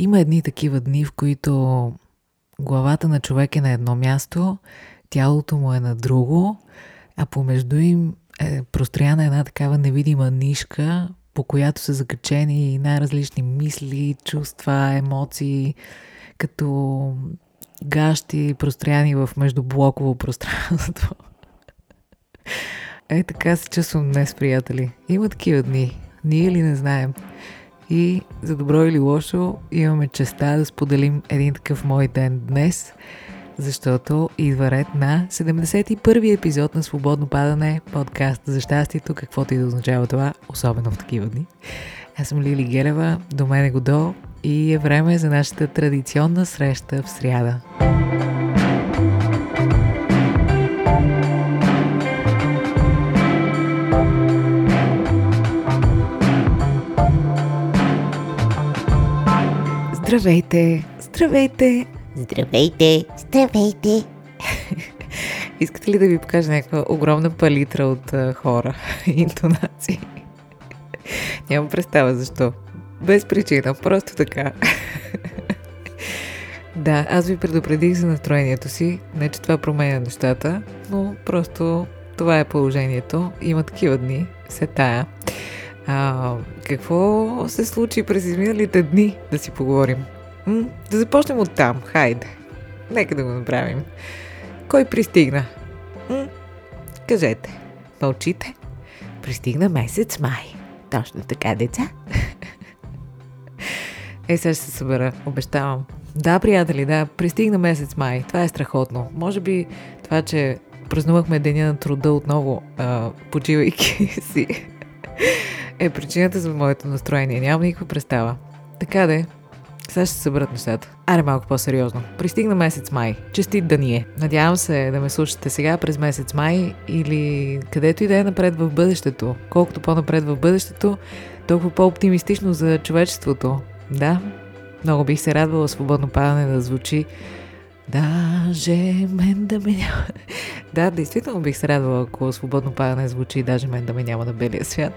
Има едни такива дни, в които главата на човек е на едно място, тялото му е на друго, а помежду им е прострояна една такава невидима нишка, по която са закачени най-различни мисли, чувства, емоции, като гащи, прострояни в междублоково пространство. Е, така се чувствам днес, приятели. Има такива дни. Ние ли не знаем? И за добро или лошо имаме честа да споделим един такъв мой ден днес, защото идва ред на 71-и епизод на Свободно падане, подкаст за щастието, каквото и да означава това, особено в такива дни. Аз съм Лили Гелева, до мен е Годо и е време за нашата традиционна среща в сряда. Здравейте! Здравейте! Здравейте! Здравейте! Искате ли да ви покажа някаква огромна палитра от а, хора и интонации? Нямам представа защо. Без причина, просто така. да, аз ви предупредих за настроението си. Не, че това променя нещата, но просто това е положението. Има такива дни, се тая. А, какво се случи през изминалите дни, да си поговорим? М? Да започнем от там, хайде. Нека да го направим. Кой пристигна? М? Кажете. Мълчите. Пристигна месец май. Точно така, деца. Е, сега ще се събера, обещавам. Да, приятели, да, пристигна месец май. Това е страхотно. Може би това, че празнувахме Деня на труда отново, а, почивайки си, е причината за моето настроение. Нямам никаква представа. Така де, сега ще се съберат нещата. Аре малко по-сериозно. Пристигна месец май. Честит да ни е. Надявам се да ме слушате сега през месец май или където и да е напред в бъдещето. Колкото по-напред в бъдещето, толкова по-оптимистично за човечеството. Да, много бих се радвала свободно падане да звучи Даже мен да ме няма. да, действително бих се радвала, ако свободно падане звучи, даже мен да ме няма на белия свят,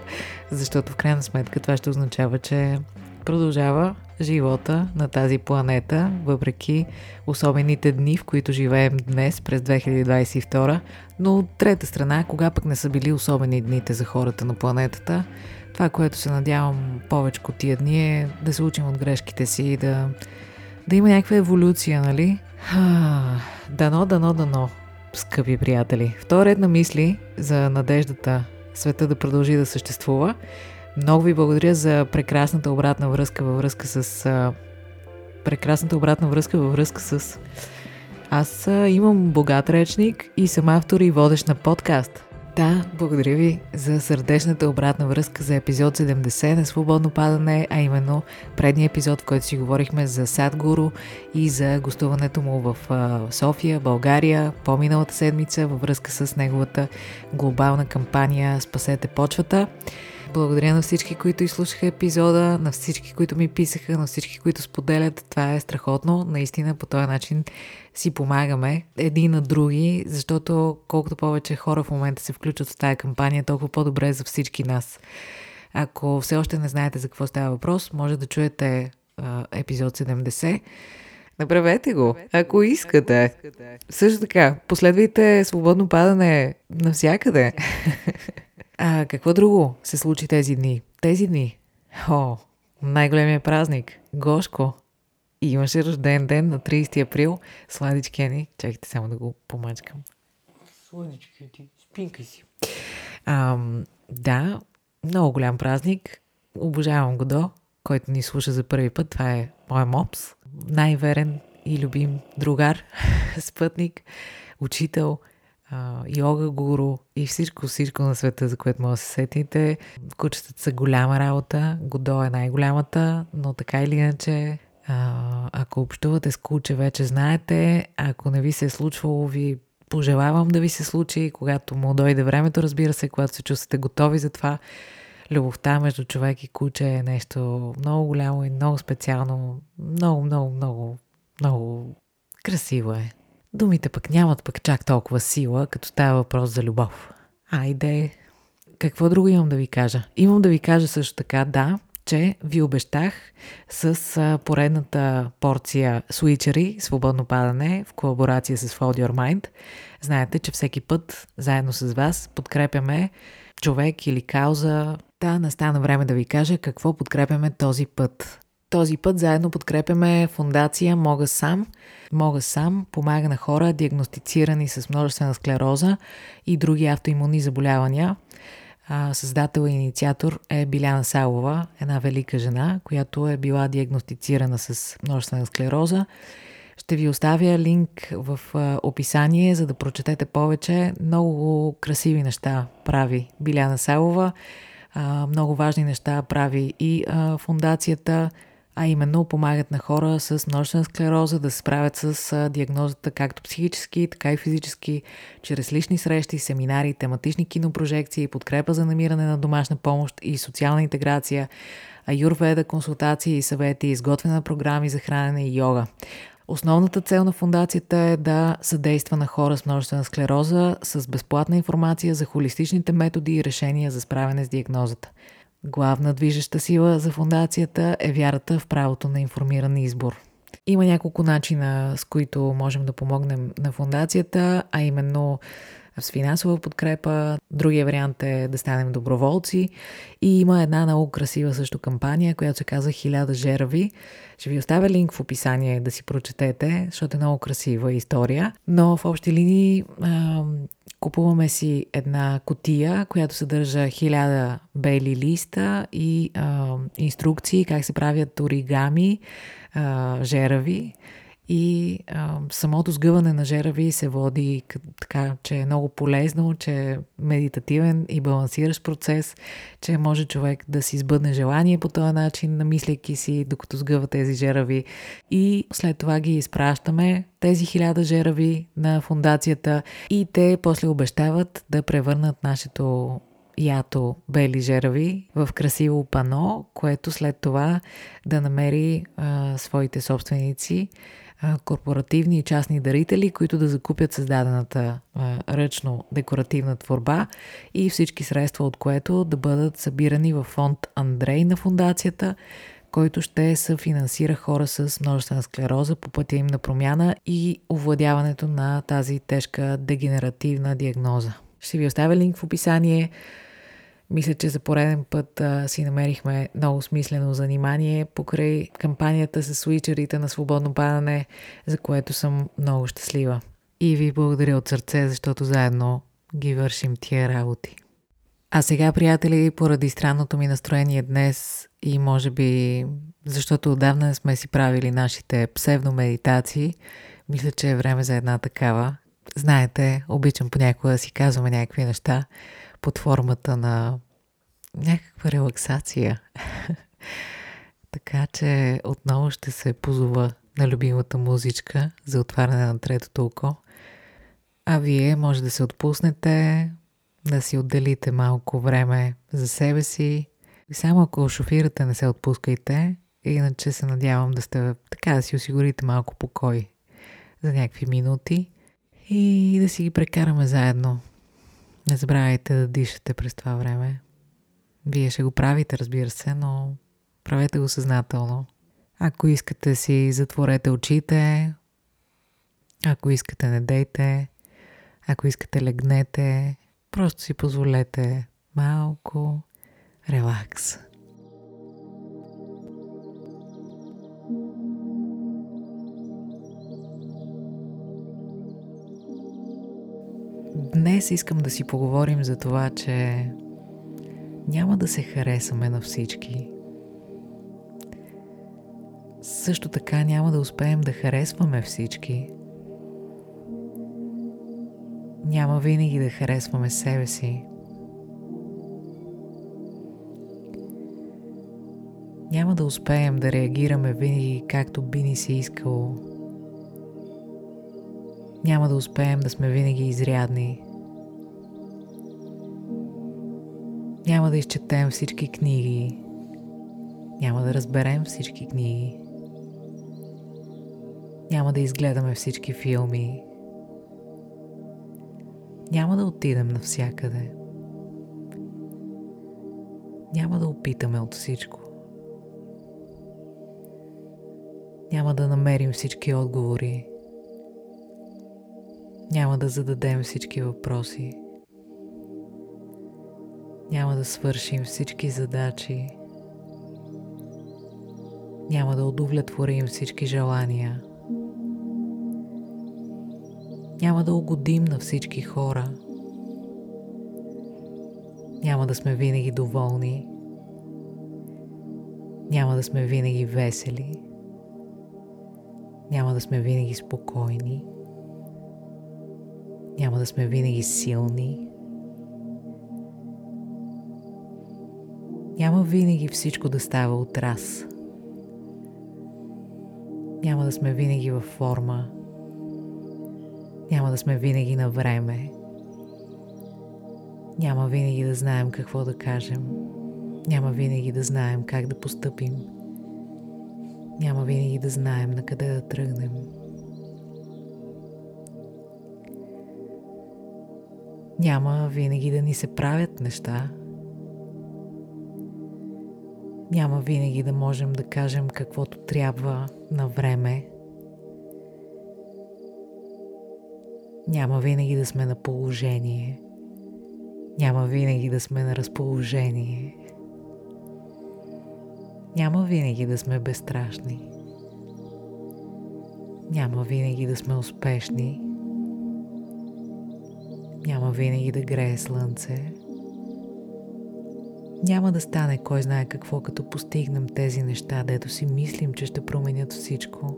защото в крайна сметка това ще означава, че продължава живота на тази планета, въпреки особените дни, в които живеем днес през 2022. Но от трета страна, кога пък не са били особени дните за хората на планетата, това, което се надявам повече от тия дни е да се учим от грешките си и да, да има някаква еволюция, нали? Дано, дано, дано, скъпи приятели. Втори ред на мисли за надеждата света да продължи да съществува. Много ви благодаря за прекрасната обратна връзка във връзка с... А, прекрасната обратна връзка във връзка с... Аз а, имам богат речник и съм автор и водещ на подкаст. Да, благодаря ви за сърдечната обратна връзка за епизод 70 на Свободно падане, а именно предния епизод, в който си говорихме за Садгуру и за гостуването му в София, България, по-миналата седмица във връзка с неговата глобална кампания Спасете почвата. Благодаря на всички, които изслушаха епизода, на всички, които ми писаха, на всички, които споделят. Това е страхотно. Наистина по този начин си помагаме един на други, защото колкото повече хора в момента се включат в тази кампания, толкова по-добре е за всички нас. Ако все още не знаете за какво става въпрос, може да чуете а, епизод 70. Направете го, ако искате. Също така, последвайте свободно падане навсякъде. А какво друго се случи тези дни? Тези дни? О, най-големия празник. Гошко. И имаше рожден ден на 30 април. Сладичкия ни. Чакайте само да го помачкам. Сладичкия ти. Спинкай си. Ам, да, много голям празник. Обожавам го до, който ни слуша за първи път. Това е моя мопс. Най-верен и любим другар, спътник, учител – йога гуру и всичко, всичко на света, за което може да се сетите. Кучетата са голяма работа, Годо е най-голямата, но така или иначе, а, ако общувате с куче, вече знаете. Ако не ви се е случвало, ви пожелавам да ви се случи, когато му дойде времето, разбира се, когато се чувствате готови за това. Любовта между човек и куче е нещо много голямо и много специално. Много, много, много, много красиво е. Думите пък нямат пък чак толкова сила, като става въпрос за любов. Айде, какво друго имам да ви кажа? Имам да ви кажа също така, да, че ви обещах с поредната порция свичери, свободно падане в колаборация с Fold Your Mind. Знаете, че всеки път заедно с вас подкрепяме човек или кауза. Да, настана време да ви кажа какво подкрепяме този път. Този път заедно подкрепяме фундация Мога сам. Мога сам помага на хора, диагностицирани с множествена склероза и други автоимунни заболявания. създател и инициатор е Биляна Салова, една велика жена, която е била диагностицирана с множествена склероза. Ще ви оставя линк в описание, за да прочетете повече. Много красиви неща прави Биляна Салова. много важни неща прави и фундацията а именно помагат на хора с множествена склероза да се справят с диагнозата както психически, така и физически, чрез лични срещи, семинари, тематични кинопрожекции, подкрепа за намиране на домашна помощ и социална интеграция, аюрведа, консултации и съвети, изготвяне на програми за хранене и йога. Основната цел на фундацията е да съдейства на хора с множествена склероза с безплатна информация за холистичните методи и решения за справяне с диагнозата – Главна движеща сила за фундацията е вярата в правото на информиран избор. Има няколко начина, с които можем да помогнем на фундацията, а именно с финансова подкрепа. Другия вариант е да станем доброволци. И има една много красива също кампания, която се казва Хиляда жерави. Ще ви оставя линк в описание да си прочетете, защото е много красива история. Но в общи линии купуваме си една котия, която съдържа хиляда бели листа и а, инструкции как се правят оригами, а, жерави и а, самото сгъване на жерави се води така, че е много полезно, че е медитативен и балансиращ процес, че може човек да си сбъдне желание по този начин, намисляйки си, докато сгъва тези жерави. И след това ги изпращаме, тези хиляда жерави на фундацията и те после обещават да превърнат нашето ято бели жерави в красиво пано, което след това да намери а, своите собственици корпоративни и частни дарители, които да закупят създадената ръчно декоративна творба и всички средства от което да бъдат събирани в фонд Андрей на фундацията, който ще съфинансира хора с множествена склероза по пътя им на промяна и овладяването на тази тежка дегенеративна диагноза. Ще ви оставя линк в описание. Мисля, че за пореден път а, си намерихме много смислено занимание покрай кампанията с свичерите на свободно падане, за което съм много щастлива. И ви благодаря от сърце, защото заедно ги вършим тия работи. А сега, приятели, поради странното ми настроение днес и може би защото отдавна не сме си правили нашите псевдомедитации, мисля, че е време за една такава. Знаете, обичам понякога да си казваме някакви неща, под формата на някаква релаксация. така че отново ще се позова на любимата музичка за отваряне на третото око. А вие може да се отпуснете, да си отделите малко време за себе си. И само ако шофирате, не се отпускайте. Иначе се надявам да сте така да си осигурите малко покой за някакви минути и да си ги прекараме заедно. Не забравяйте да дишате през това време. Вие ще го правите, разбира се, но правете го съзнателно. Ако искате си затворете очите, ако искате не дейте, ако искате легнете, просто си позволете малко релакс. Днес искам да си поговорим за това, че няма да се харесаме на всички. Също така няма да успеем да харесваме всички. Няма винаги да харесваме себе си. Няма да успеем да реагираме винаги както би ни се искало няма да успеем да сме винаги изрядни. Няма да изчетем всички книги. Няма да разберем всички книги. Няма да изгледаме всички филми. Няма да отидем навсякъде. Няма да опитаме от всичко. Няма да намерим всички отговори. Няма да зададем всички въпроси. Няма да свършим всички задачи. Няма да удовлетворим всички желания. Няма да угодим на всички хора. Няма да сме винаги доволни. Няма да сме винаги весели. Няма да сме винаги спокойни. Няма да сме винаги силни. Няма винаги всичко да става от раз. Няма да сме винаги във форма. Няма да сме винаги на време. Няма винаги да знаем какво да кажем. Няма винаги да знаем как да постъпим. Няма винаги да знаем на къде да тръгнем. Няма винаги да ни се правят неща. Няма винаги да можем да кажем каквото трябва на време. Няма винаги да сме на положение. Няма винаги да сме на разположение. Няма винаги да сме безстрашни. Няма винаги да сме успешни. Няма винаги да грее слънце. Няма да стане кой знае какво, като постигнем тези неща, дето си мислим, че ще променят всичко.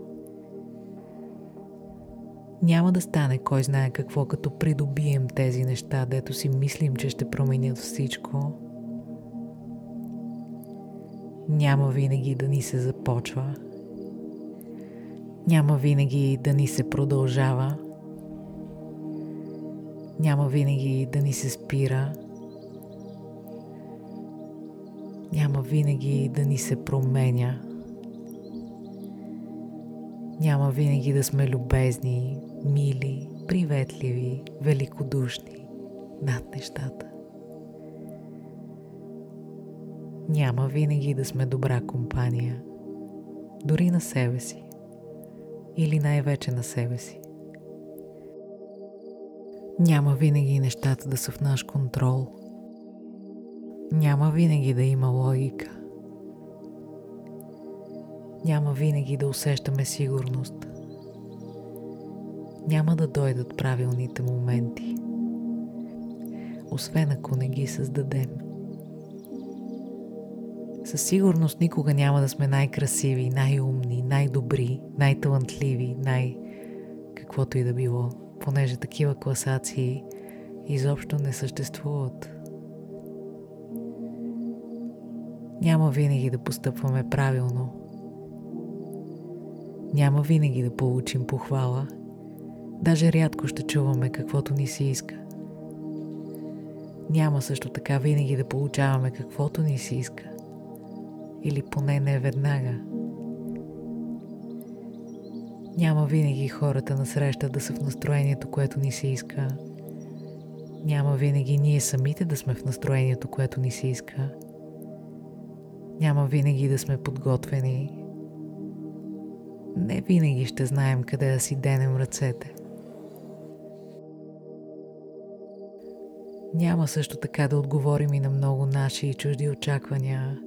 Няма да стане кой знае какво, като придобием тези неща, дето си мислим, че ще променят всичко. Няма винаги да ни се започва. Няма винаги да ни се продължава. Няма винаги да ни се спира. Няма винаги да ни се променя. Няма винаги да сме любезни, мили, приветливи, великодушни над нещата. Няма винаги да сме добра компания, дори на себе си или най-вече на себе си. Няма винаги нещата да са в наш контрол. Няма винаги да има логика. Няма винаги да усещаме сигурност. Няма да дойдат правилните моменти, освен ако не ги създадем. Със сигурност никога няма да сме най-красиви, най-умни, най-добри, най-талантливи, най- каквото и да било, понеже такива класации изобщо не съществуват. Няма винаги да постъпваме правилно. Няма винаги да получим похвала. Даже рядко ще чуваме каквото ни се иска. Няма също така винаги да получаваме каквото ни се иска. Или поне не веднага. Няма винаги хората на среща да са в настроението, което ни се иска. Няма винаги ние самите да сме в настроението, което ни се иска. Няма винаги да сме подготвени. Не винаги ще знаем къде да си денем ръцете. Няма също така да отговорим и на много наши и чужди очаквания.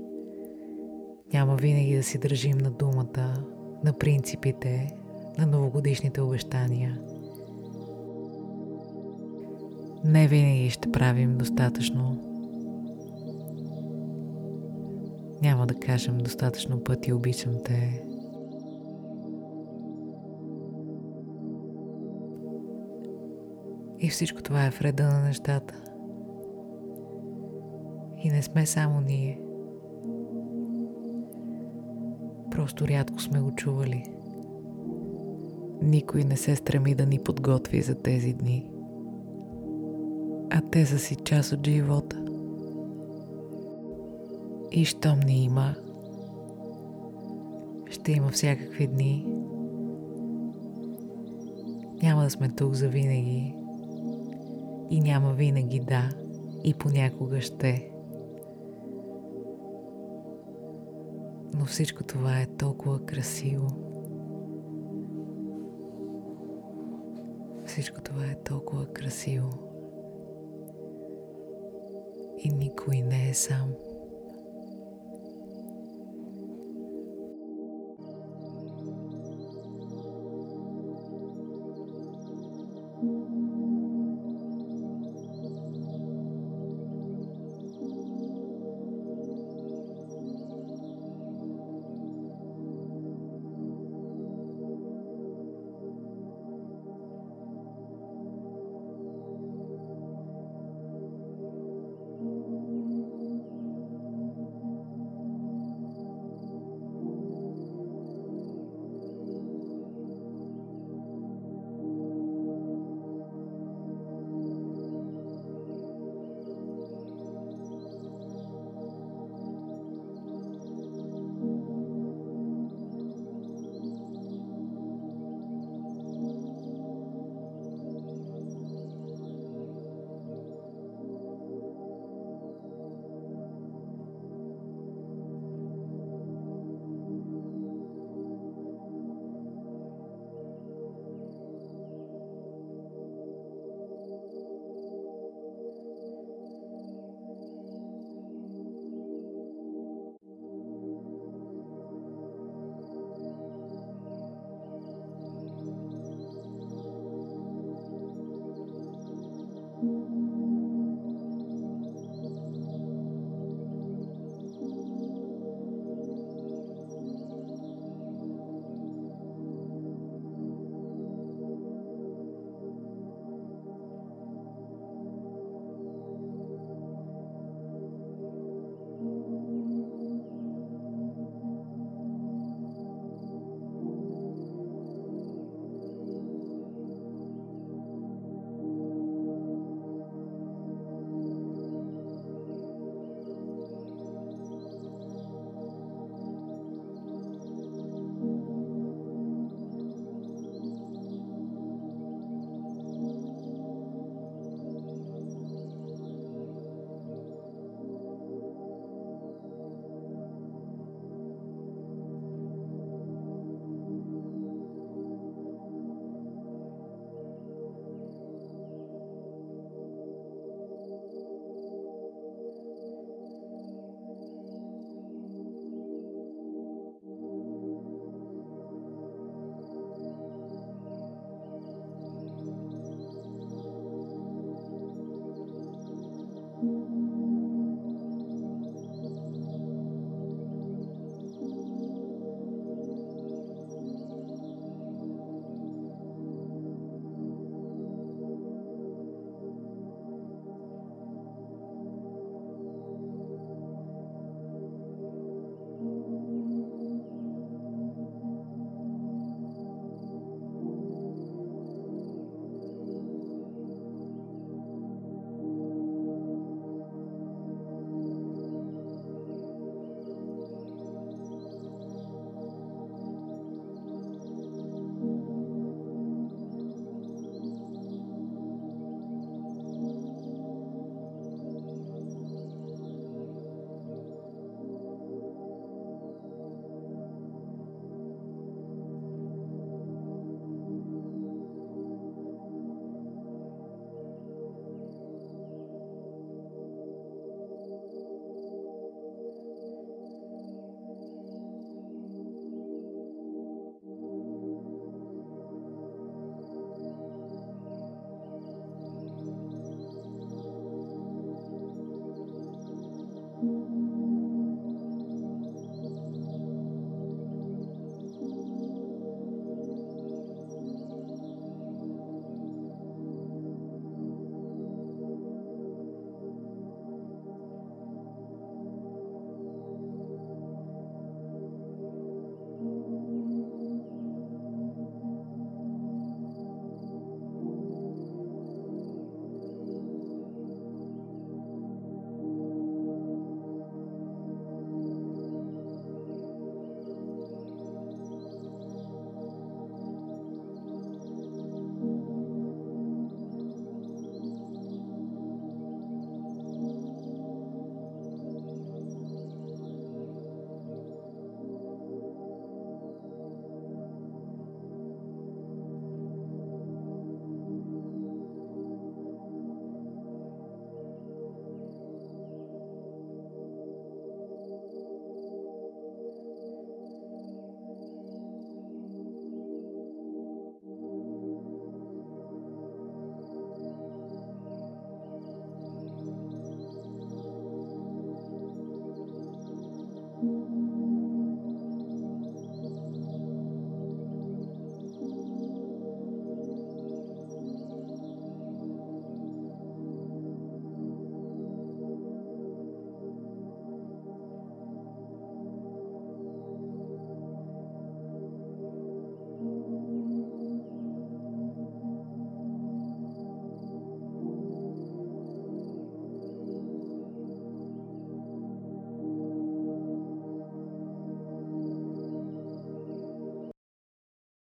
Няма винаги да си държим на думата, на принципите, на новогодишните обещания. Не винаги ще правим достатъчно. Няма да кажем достатъчно пъти обичам те. И всичко това е вреда на нещата. И не сме само ние. Просто рядко сме го чували. Никой не се стреми да ни подготви за тези дни. А те са си част от живота. И щом не има, ще има всякакви дни. Няма да сме тук за винаги. И няма винаги да, и понякога ще. Но всичко това е толкова красиво. Всичко това е толкова красиво. И никой не е сам.